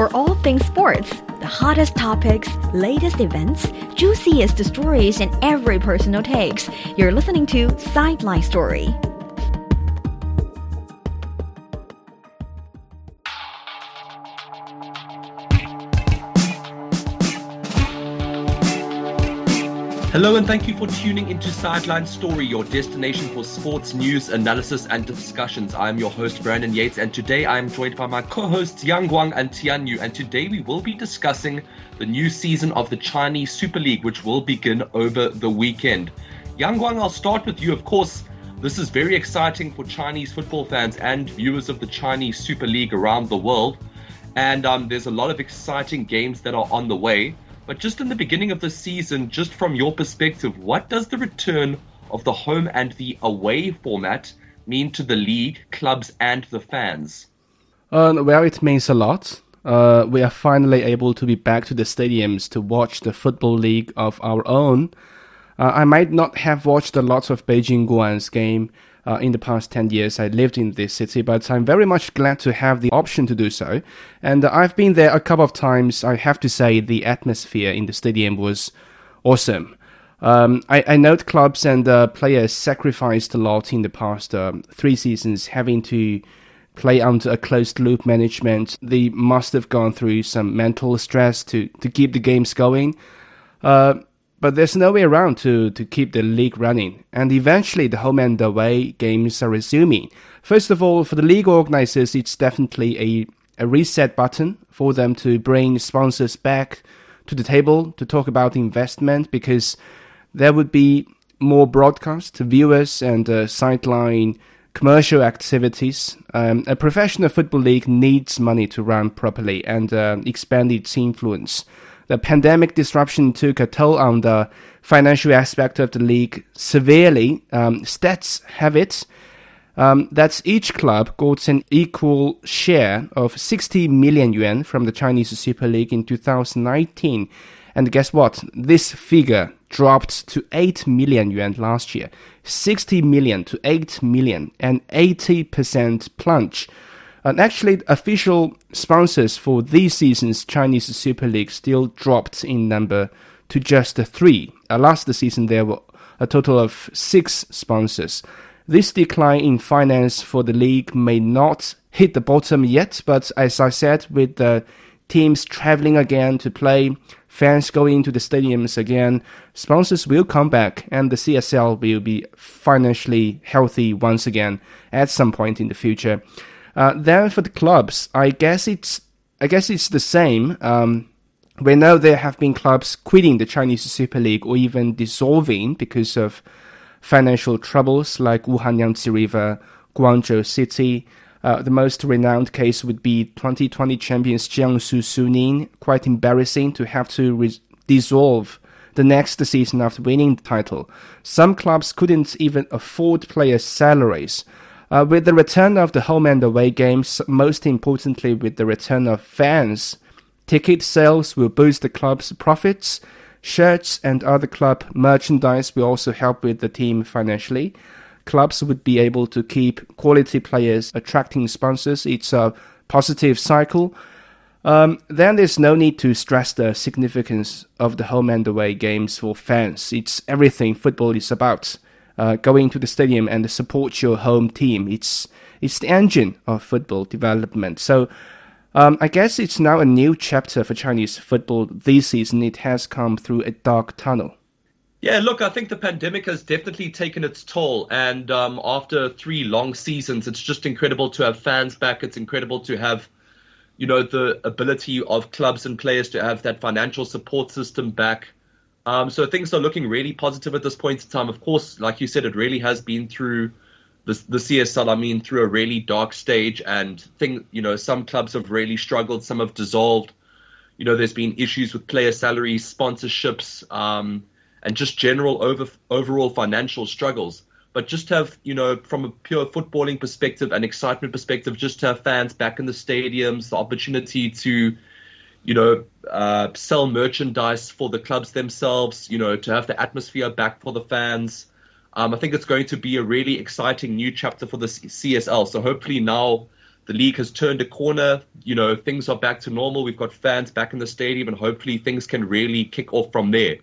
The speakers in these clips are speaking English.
For all things sports, the hottest topics, latest events, juiciest stories, and every personal takes, you're listening to Sideline Story. Hello and thank you for tuning into Sideline Story, your destination for sports news, analysis, and discussions. I'm your host, Brandon Yates, and today I'm joined by my co-hosts Yang Guang and Tian Yu. And today we will be discussing the new season of the Chinese Super League, which will begin over the weekend. Yang Guang, I'll start with you. Of course, this is very exciting for Chinese football fans and viewers of the Chinese Super League around the world. And um, there's a lot of exciting games that are on the way. But just in the beginning of the season, just from your perspective, what does the return of the home and the away format mean to the league, clubs, and the fans? Uh, well, it means a lot. Uh, we are finally able to be back to the stadiums to watch the football league of our own. Uh, I might not have watched a lot of Beijing Guoan's game uh, in the past 10 years I lived in this city, but I'm very much glad to have the option to do so. And I've been there a couple of times. I have to say the atmosphere in the stadium was awesome. Um, I, I note clubs and uh, players sacrificed a lot in the past um, three seasons, having to play under a closed loop management. They must have gone through some mental stress to, to keep the games going. Uh, but there's no way around to, to keep the league running, and eventually the home and away games are resuming. First of all, for the league organizers, it's definitely a, a reset button for them to bring sponsors back to the table to talk about investment because there would be more broadcast, viewers, and uh, sideline commercial activities. Um, a professional football league needs money to run properly and uh, expand its influence the pandemic disruption took a toll on the financial aspect of the league severely. Um, stats have it um, that each club got an equal share of 60 million yuan from the Chinese Super League in 2019. And guess what? This figure dropped to 8 million yuan last year. 60 million to 8 million, an 80% plunge. And actually, official sponsors for this season's Chinese Super League still dropped in number to just three. Uh, last season, there were a total of six sponsors. This decline in finance for the league may not hit the bottom yet, but as I said, with the teams traveling again to play, fans going to the stadiums again, sponsors will come back and the CSL will be financially healthy once again at some point in the future. Uh, then for the clubs, I guess it's I guess it's the same. Um, we know there have been clubs quitting the Chinese Super League or even dissolving because of financial troubles, like Wuhan Yangtze River, Guangzhou City. Uh, the most renowned case would be 2020 champions Jiangsu Suning. Quite embarrassing to have to re- dissolve the next season after winning the title. Some clubs couldn't even afford players' salaries. Uh, with the return of the home and away games, most importantly with the return of fans, ticket sales will boost the club's profits. Shirts and other club merchandise will also help with the team financially. Clubs would be able to keep quality players attracting sponsors. It's a positive cycle. Um, then there's no need to stress the significance of the home and away games for fans. It's everything football is about uh, going to the stadium and support your home team. It's it's the engine of football development. So. Um, I guess it's now a new chapter for Chinese football this season. It has come through a dark tunnel. Yeah, look, I think the pandemic has definitely taken its toll. And um, after three long seasons, it's just incredible to have fans back. It's incredible to have, you know, the ability of clubs and players to have that financial support system back. Um, so things are looking really positive at this point in time. Of course, like you said, it really has been through the, the CSL. I mean, through a really dark stage, and thing, you know, some clubs have really struggled. Some have dissolved. You know, there's been issues with player salaries, sponsorships, um, and just general over overall financial struggles. But just have, you know, from a pure footballing perspective and excitement perspective, just to have fans back in the stadiums, the opportunity to you know, uh, sell merchandise for the clubs themselves, you know, to have the atmosphere back for the fans. Um, I think it's going to be a really exciting new chapter for the CSL. So hopefully now the league has turned a corner. you know, things are back to normal. We've got fans back in the stadium, and hopefully things can really kick off from there.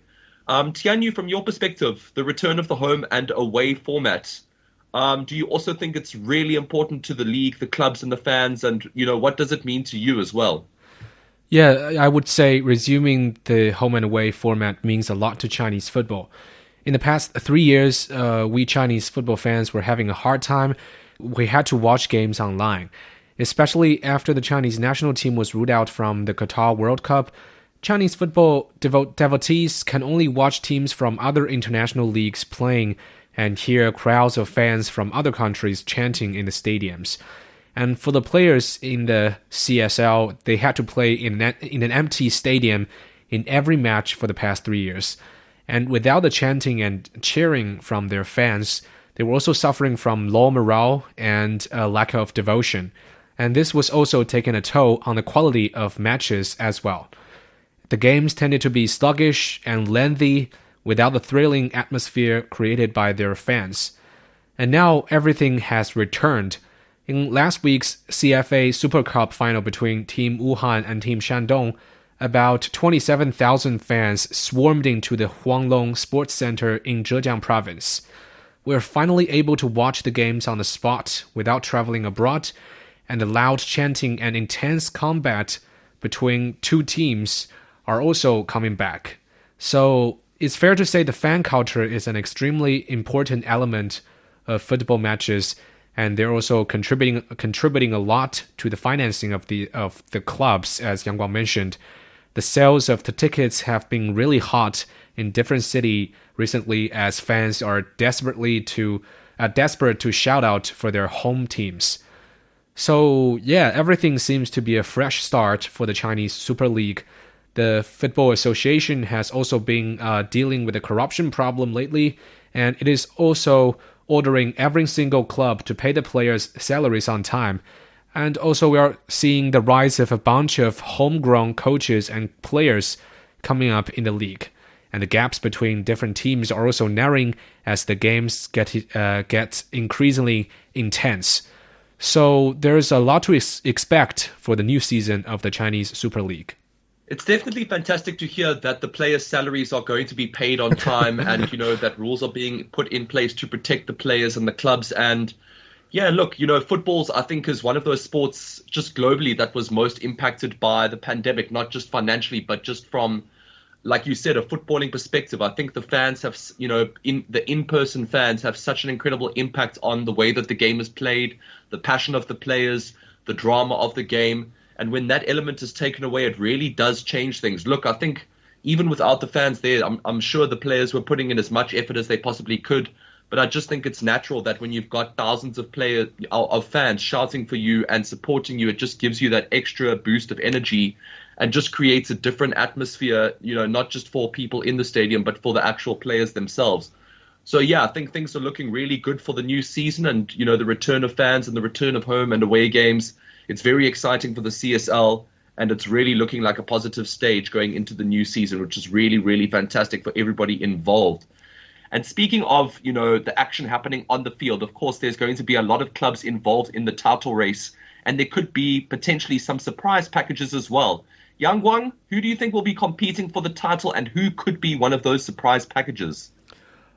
Um, Tianyu, from your perspective, the return of the home and away format, um, do you also think it's really important to the league, the clubs, and the fans? And you know, what does it mean to you as well? Yeah, I would say resuming the home and away format means a lot to Chinese football. In the past three years, uh, we Chinese football fans were having a hard time. We had to watch games online, especially after the Chinese national team was ruled out from the Qatar World Cup. Chinese football devo- devotees can only watch teams from other international leagues playing and hear crowds of fans from other countries chanting in the stadiums. And for the players in the CSL, they had to play in an, in an empty stadium in every match for the past three years. And without the chanting and cheering from their fans, they were also suffering from low morale and a lack of devotion. And this was also taking a toll on the quality of matches as well. The games tended to be sluggish and lengthy without the thrilling atmosphere created by their fans. And now everything has returned. In last week's CFA Super Cup final between Team Wuhan and Team Shandong, about 27,000 fans swarmed into the Huanglong Sports Center in Zhejiang Province. We're finally able to watch the games on the spot without traveling abroad, and the loud chanting and intense combat between two teams are also coming back. So it's fair to say the fan culture is an extremely important element of football matches, and they're also contributing contributing a lot to the financing of the of the clubs, as Yang Guang mentioned. The sales of the tickets have been really hot in different city recently, as fans are desperately to uh, desperate to shout out for their home teams. So yeah, everything seems to be a fresh start for the Chinese Super League the Football Association has also been uh, dealing with the corruption problem lately, and it is also ordering every single club to pay the players' salaries on time. And also, we are seeing the rise of a bunch of homegrown coaches and players coming up in the league. And the gaps between different teams are also narrowing as the games get uh, get increasingly intense. So there's a lot to ex- expect for the new season of the Chinese Super League. It's definitely fantastic to hear that the players' salaries are going to be paid on time, and you know that rules are being put in place to protect the players and the clubs. And yeah, look, you know, footballs I think is one of those sports just globally that was most impacted by the pandemic, not just financially, but just from, like you said, a footballing perspective. I think the fans have, you know, in the in-person fans have such an incredible impact on the way that the game is played, the passion of the players, the drama of the game and when that element is taken away, it really does change things. Look, I think even without the fans there, I'm, I'm sure the players were putting in as much effort as they possibly could. But I just think it's natural that when you've got thousands of players of fans shouting for you and supporting you, it just gives you that extra boost of energy and just creates a different atmosphere, you know, not just for people in the stadium, but for the actual players themselves. So yeah, I think things are looking really good for the new season and, you know, the return of fans and the return of home and away games it's very exciting for the CSL, and it's really looking like a positive stage going into the new season, which is really, really fantastic for everybody involved. And speaking of, you know, the action happening on the field, of course, there's going to be a lot of clubs involved in the title race, and there could be potentially some surprise packages as well. Yang Guang, who do you think will be competing for the title, and who could be one of those surprise packages?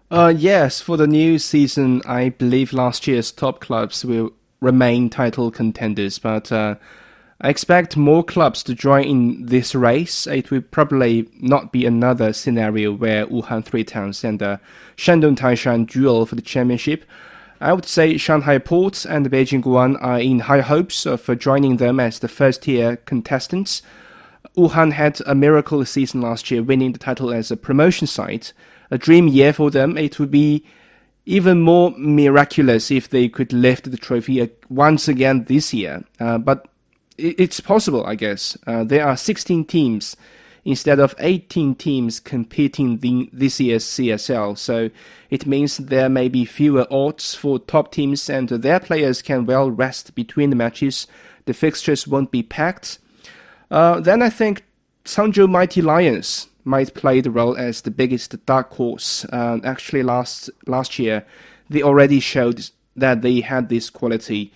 Uh, yes, for the new season, I believe last year's top clubs will remain title contenders, but uh, I expect more clubs to join in this race. It will probably not be another scenario where Wuhan Three Towns and uh, Shandong Taishan duel for the championship. I would say Shanghai Port and Beijing Guoan are in high hopes of uh, joining them as the first tier contestants. Wuhan had a miracle season last year, winning the title as a promotion side. A dream year for them. It would be even more miraculous if they could lift the trophy once again this year. Uh, but it's possible, I guess. Uh, there are 16 teams instead of 18 teams competing in this year's CSL, so it means there may be fewer odds for top teams and their players can well rest between the matches. The fixtures won't be packed. Uh, then I think Changzhou Mighty Lions might play the role as the biggest dark horse. Uh, actually, last last year, they already showed that they had this quality.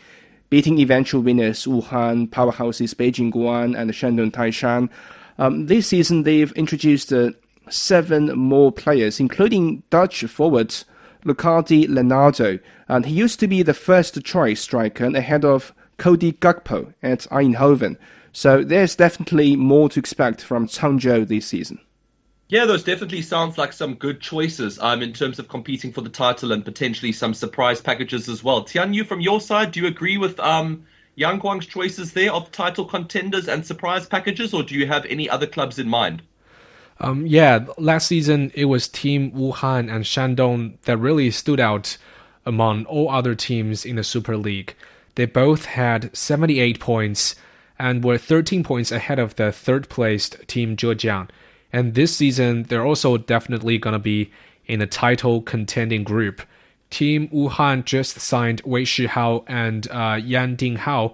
beating eventual winners Wuhan, powerhouses Beijing Guoan and Shandong Taishan. Um, this season, they've introduced uh, seven more players, including Dutch forwards Lucadi Leonardo, and he used to be the first choice striker ahead of Cody Gakpo at Eindhoven. So there's definitely more to expect from Changzhou this season. Yeah, those definitely sounds like some good choices um, in terms of competing for the title and potentially some surprise packages as well. Tian Yu, from your side, do you agree with um, Yang Guang's choices there of title contenders and surprise packages, or do you have any other clubs in mind? Um, yeah, last season it was Team Wuhan and Shandong that really stood out among all other teams in the Super League. They both had 78 points and were 13 points ahead of the third placed Team Zhejiang. And this season, they're also definitely going to be in a title contending group. Team Wuhan just signed Wei Shihao and uh, Yan Dinghao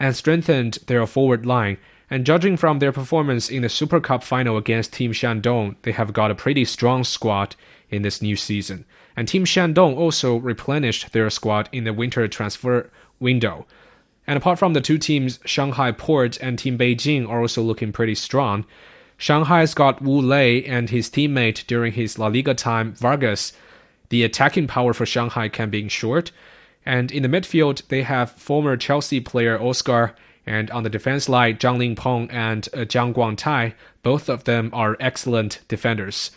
and strengthened their forward line. And judging from their performance in the Super Cup final against Team Shandong, they have got a pretty strong squad in this new season. And Team Shandong also replenished their squad in the winter transfer window. And apart from the two teams, Shanghai Port and Team Beijing are also looking pretty strong. Shanghai's got Wu Lei and his teammate during his La Liga time, Vargas. The attacking power for Shanghai can be ensured. And in the midfield, they have former Chelsea player Oscar, and on the defense line, Zhang Lingpeng and uh, Jiang Guangtai. Both of them are excellent defenders.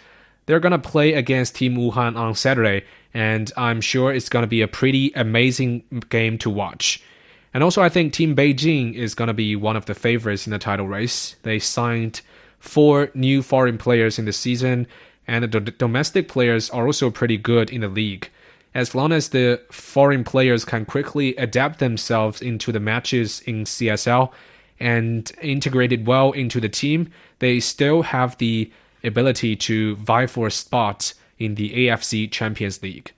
They're going to play against Team Wuhan on Saturday, and I'm sure it's going to be a pretty amazing game to watch. And also, I think Team Beijing is going to be one of the favorites in the title race. They signed four new foreign players in the season, and the domestic players are also pretty good in the league. As long as the foreign players can quickly adapt themselves into the matches in CSL and integrated well into the team, they still have the ability to vie for a spot in the AFC Champions League.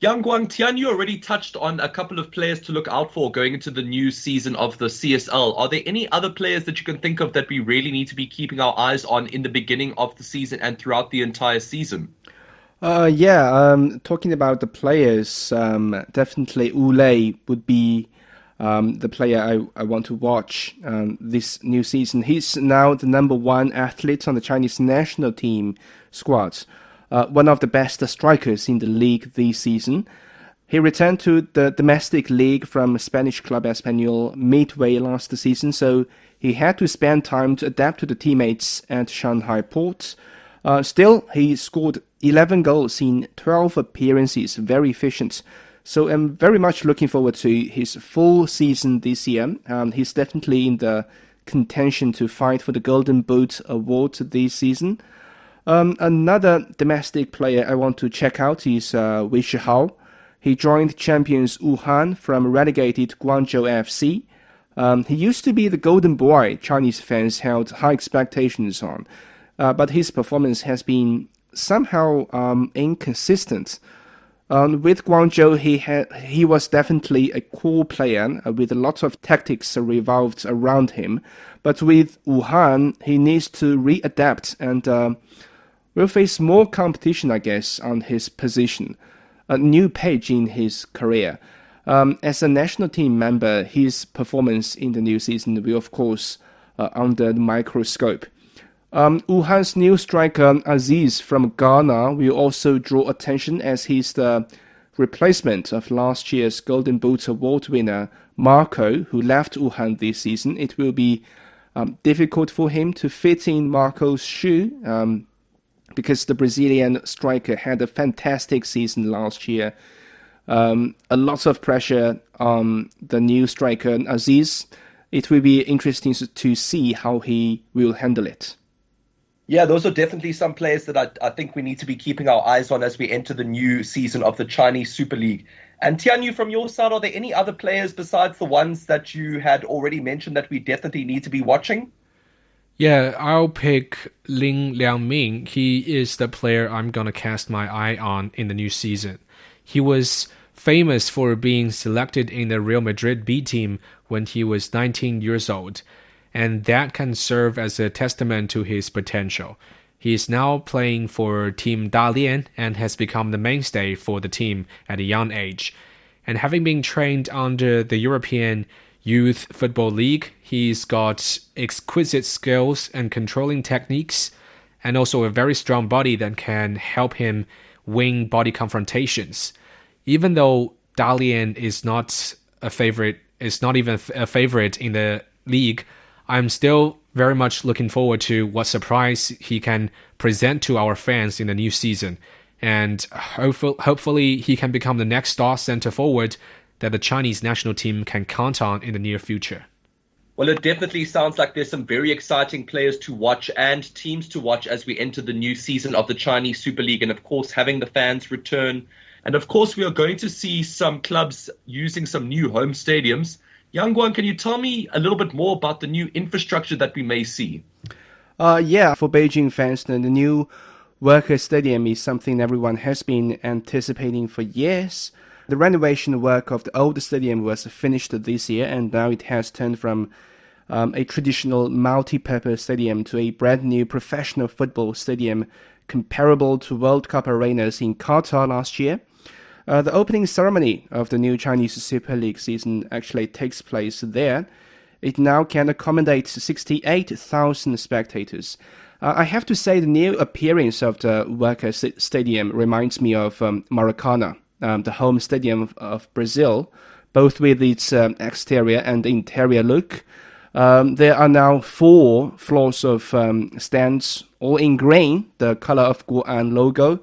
Yang Guang Tian, you already touched on a couple of players to look out for going into the new season of the CSL. Are there any other players that you can think of that we really need to be keeping our eyes on in the beginning of the season and throughout the entire season? Uh, yeah, um, talking about the players, um, definitely Wu Lei would be um, the player I, I want to watch um, this new season. He's now the number one athlete on the Chinese national team squads uh, one of the best strikers in the league this season. He returned to the domestic league from Spanish club Espanyol midway last season, so he had to spend time to adapt to the teammates at Shanghai Port. Uh, still, he scored 11 goals in 12 appearances, very efficient. So I'm very much looking forward to his full season this year. Um, he's definitely in the contention to fight for the Golden Boot award this season. Um, another domestic player I want to check out is uh, Wei Shihao. He joined champions Wuhan from relegated Guangzhou FC. Um, he used to be the golden boy Chinese fans held high expectations on, uh, but his performance has been somehow um, inconsistent. Um, with Guangzhou, he had he was definitely a cool player uh, with lots of tactics revolved around him. But with Wuhan, he needs to readapt and uh, will face more competition, I guess, on his position, a new page in his career. Um, as a national team member, his performance in the new season will, of course, uh, under the microscope. Um, Wuhan's new striker Aziz from Ghana will also draw attention as he's the replacement of last year's Golden Boot Award winner Marco, who left Wuhan this season. It will be um, difficult for him to fit in Marco's shoe. Um, because the Brazilian striker had a fantastic season last year. Um, a lot of pressure on the new striker Aziz. It will be interesting to see how he will handle it. Yeah, those are definitely some players that I, I think we need to be keeping our eyes on as we enter the new season of the Chinese Super League. And Tianyu, from your side, are there any other players besides the ones that you had already mentioned that we definitely need to be watching? Yeah, I'll pick Lin Liangming. He is the player I'm gonna cast my eye on in the new season. He was famous for being selected in the Real Madrid B team when he was 19 years old, and that can serve as a testament to his potential. He is now playing for Team Dalian and has become the mainstay for the team at a young age. And having been trained under the European Youth Football League, he's got exquisite skills and controlling techniques, and also a very strong body that can help him win body confrontations. Even though Dalian is not a favorite, is not even a favorite in the league, I'm still very much looking forward to what surprise he can present to our fans in the new season. And hopefully, he can become the next star center forward that the Chinese national team can count on in the near future. Well, it definitely sounds like there's some very exciting players to watch and teams to watch as we enter the new season of the Chinese Super League. And of course, having the fans return. And of course, we are going to see some clubs using some new home stadiums. Yang Guang, can you tell me a little bit more about the new infrastructure that we may see? Uh, yeah, for Beijing fans, the new Worker Stadium is something everyone has been anticipating for years. The renovation work of the old stadium was finished this year, and now it has turned from um, a traditional multi-purpose stadium to a brand new professional football stadium comparable to World Cup arenas in Qatar last year. Uh, the opening ceremony of the new Chinese Super League season actually takes place there. It now can accommodate 68,000 spectators. Uh, I have to say, the new appearance of the Worker Stadium reminds me of um, Maracana, um, the home stadium of, Brazil, both with its um, exterior and interior look. Um, there are now four floors of um, stands, all in green, the color of Guoan logo.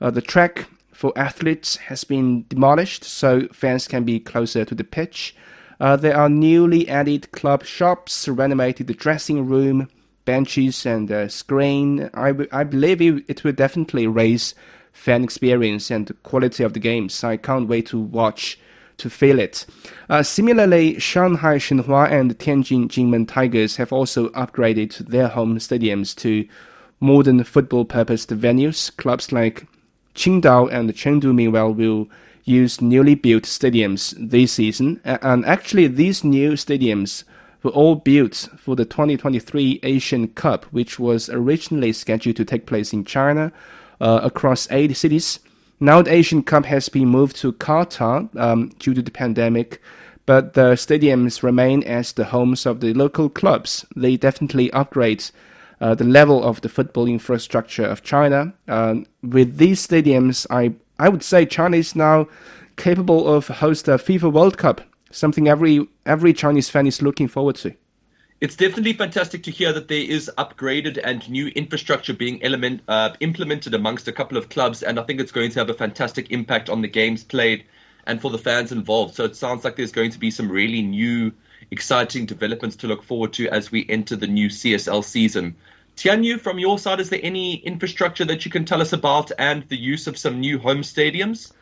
Uh, the track for athletes has been demolished so fans can be closer to the pitch. Uh, there are newly added club shops, renovated dressing room, benches, and a screen. I, I believe it, it will definitely raise fan experience and quality of the games. I can't wait to watch to feel it. Uh, similarly, Shanghai Shenhua and Tianjin Jinmen Tigers have also upgraded their home stadiums to modern football purposed venues. Clubs like Qingdao and Chengdu, meanwhile, will use newly built stadiums this season. And actually, these new stadiums were all built for the 2023 Asian Cup, which was originally scheduled to take place in China uh, across eight cities. Now the Asian Cup has been moved to Qatar um, due to the pandemic, but the stadiums remain as the homes of the local clubs. They definitely upgrade uh, the level of the football infrastructure of China. Uh, with these stadiums, I I would say China is now capable of host a FIFA World Cup, something every every Chinese fan is looking forward to. It's definitely fantastic to hear that there is upgraded and new infrastructure being element, uh, implemented amongst a couple of clubs, and I think it's going to have a fantastic impact on the games played and for the fans involved. So it sounds like there's going to be some really new, exciting developments to look forward to as we enter the new CSL season. Tianyu, from your side, is there any infrastructure that you can tell us about and the use of some new home stadiums?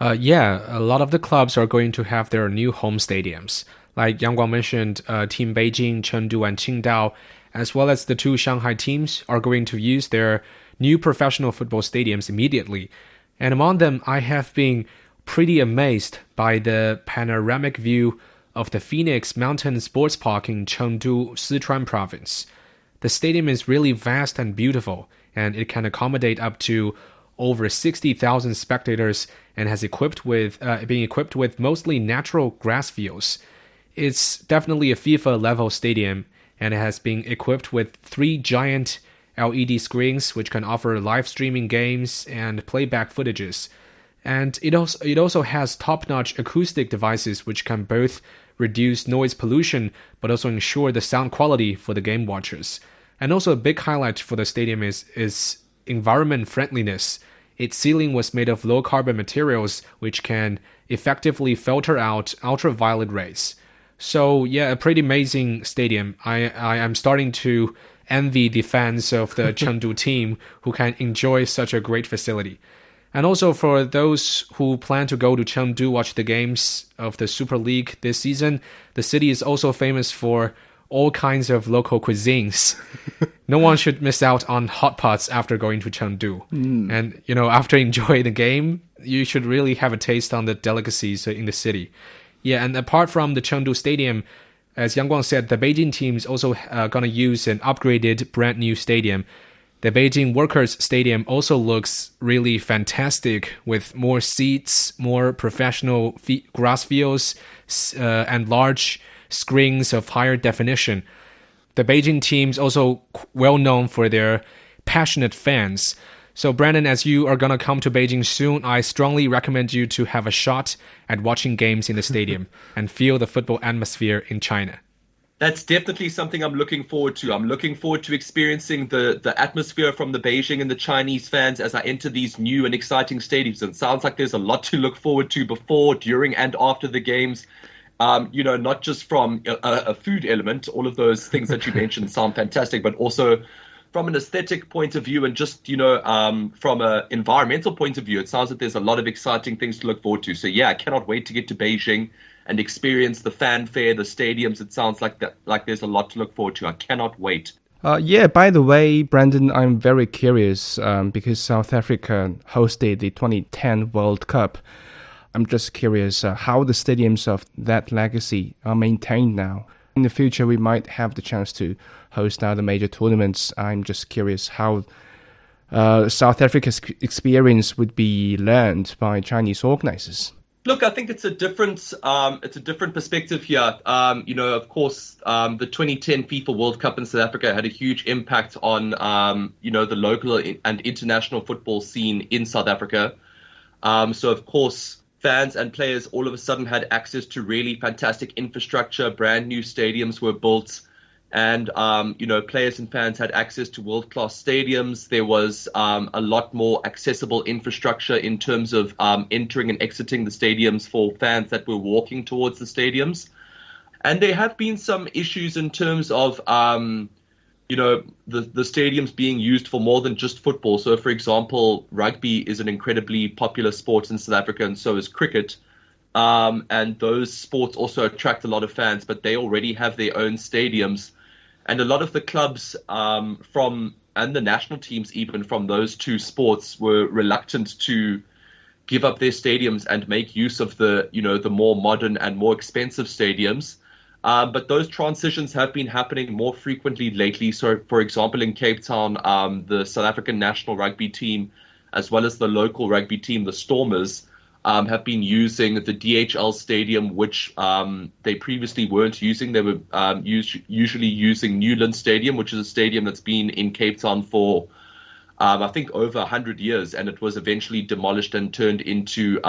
Uh, yeah, a lot of the clubs are going to have their new home stadiums. Like Yang Guang mentioned, uh, Team Beijing, Chengdu, and Qingdao, as well as the two Shanghai teams, are going to use their new professional football stadiums immediately. And among them, I have been pretty amazed by the panoramic view of the Phoenix Mountain Sports Park in Chengdu, Sichuan province. The stadium is really vast and beautiful, and it can accommodate up to over 60,000 spectators and has equipped with uh, being equipped with mostly natural grass fields. It's definitely a FIFA level stadium and it has been equipped with three giant LED screens which can offer live streaming games and playback footages. And it also it also has top-notch acoustic devices which can both reduce noise pollution, but also ensure the sound quality for the game watchers. And also a big highlight for the stadium is is environment friendliness. Its ceiling was made of low carbon materials which can effectively filter out ultraviolet rays. So yeah, a pretty amazing stadium. I I am starting to envy the fans of the Chengdu team who can enjoy such a great facility. And also for those who plan to go to Chengdu watch the games of the Super League this season, the city is also famous for all kinds of local cuisines. no one should miss out on hot pots after going to Chengdu. Mm. And you know, after enjoying the game, you should really have a taste on the delicacies in the city. Yeah, and apart from the Chengdu Stadium, as Yang Guang said, the Beijing team is also uh, going to use an upgraded brand new stadium The Beijing Workers Stadium also looks really fantastic with more seats, more professional grass fields, uh, and large screens of higher definition. The Beijing team's also well known for their passionate fans. So, Brandon, as you are going to come to Beijing soon, I strongly recommend you to have a shot at watching games in the stadium and feel the football atmosphere in China. That's definitely something I'm looking forward to. I'm looking forward to experiencing the, the atmosphere from the Beijing and the Chinese fans as I enter these new and exciting stadiums. And it sounds like there's a lot to look forward to before, during, and after the games. Um, you know, not just from a, a, food element, all of those things that you mentioned sound fantastic, but also from an aesthetic point of view and just you know um, from an environmental point of view, it sounds like there's a lot of exciting things to look forward to. So yeah, I cannot wait to get to Beijing and experience the fanfare, the stadiums. It sounds like that like there's a lot to look forward to. I cannot wait. Uh, yeah, by the way, Brandon, I'm very curious um, because South Africa hosted the 2010 World Cup. I'm just curious uh, how the stadiums of that legacy are maintained now in the future we might have the chance to host other major tournaments. I'm just curious how uh, South Africa's experience would be learned by Chinese organizers. Look, I think it's a different um, it's a different perspective here. Um, you know, of course, um, the 2010 FIFA World Cup in South Africa had a huge impact on um, you know the local and international football scene in South Africa. Um, so, of course, fans and players all of a sudden had access to really fantastic infrastructure. Brand new stadiums were built, and um, you know players and fans had access to world class stadiums. There was um, a lot more accessible infrastructure in terms of um, entering and exiting the stadiums for fans that were walking towards the stadiums. And there have been some issues in terms of um, you know the the stadiums being used for more than just football. So, for example, rugby is an incredibly popular sport in South Africa, and so is cricket. Um, and those sports also attract a lot of fans, but they already have their own stadiums, and a lot of the clubs um, from and the national teams even from those two sports were reluctant to give up their stadiums and make use of the you know the more modern and more expensive stadiums um, but those transitions have been happening more frequently lately. So, for example, in Cape Town, um, the South African national rugby team, as well as the local rugby team, the Stormers, um, have been using the DHL stadium, which um, they previously weren't using. They were um, usually using Newland Stadium, which is a stadium that's been in Cape Town for, um, I think, over 100 years, and it was eventually demolished and turned into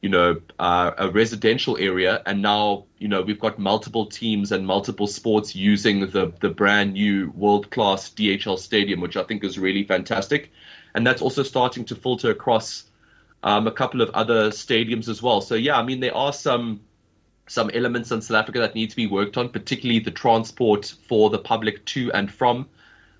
you know, uh, a residential area, and now you know we've got multiple teams and multiple sports using the the brand new world class DHL stadium, which I think is really fantastic, and that's also starting to filter across um, a couple of other stadiums as well. So yeah, I mean there are some some elements in South Africa that need to be worked on, particularly the transport for the public to and from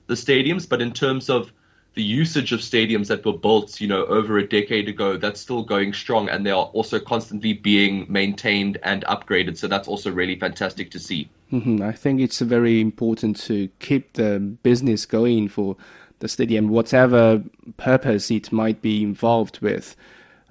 the stadiums, but in terms of the usage of stadiums that were built, you know, over a decade ago, that's still going strong, and they are also constantly being maintained and upgraded. So that's also really fantastic to see. Mm-hmm. I think it's very important to keep the business going for the stadium, whatever purpose it might be involved with.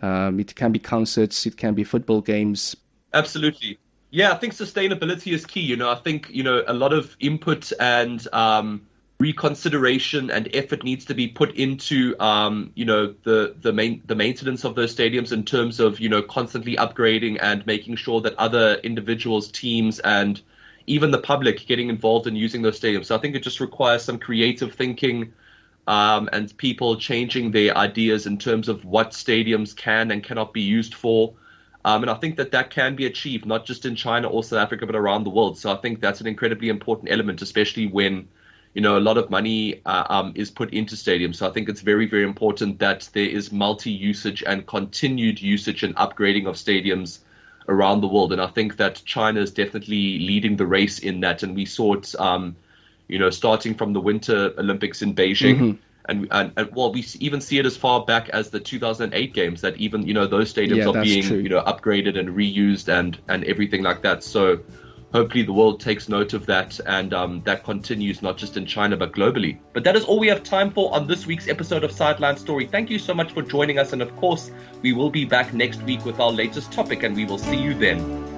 Um, it can be concerts, it can be football games. Absolutely. Yeah, I think sustainability is key. You know, I think you know a lot of input and um, reconsideration and effort needs to be put into um, you know the the main the maintenance of those stadiums in terms of you know constantly upgrading and making sure that other individuals teams and even the public getting involved in using those stadiums so i think it just requires some creative thinking um, and people changing their ideas in terms of what stadiums can and cannot be used for um, and I think that that can be achieved not just in China or South Africa, but around the world. So I think that's an incredibly important element, especially when you know, a lot of money uh, um, is put into stadiums. So I think it's very, very important that there is multi-usage and continued usage and upgrading of stadiums around the world. And I think that China is definitely leading the race in that. And we saw it, um, you know, starting from the Winter Olympics in Beijing. Mm-hmm. And, and, and, well, we even see it as far back as the 2008 games that even you know those stadiums yeah, are being true. you know upgraded and reused and and everything like that. So hopefully the world takes note of that and um, that continues not just in China but globally. But that is all we have time for on this week's episode of Sideline Story. Thank you so much for joining us, and of course, we will be back next week with our latest topic, and we will see you then.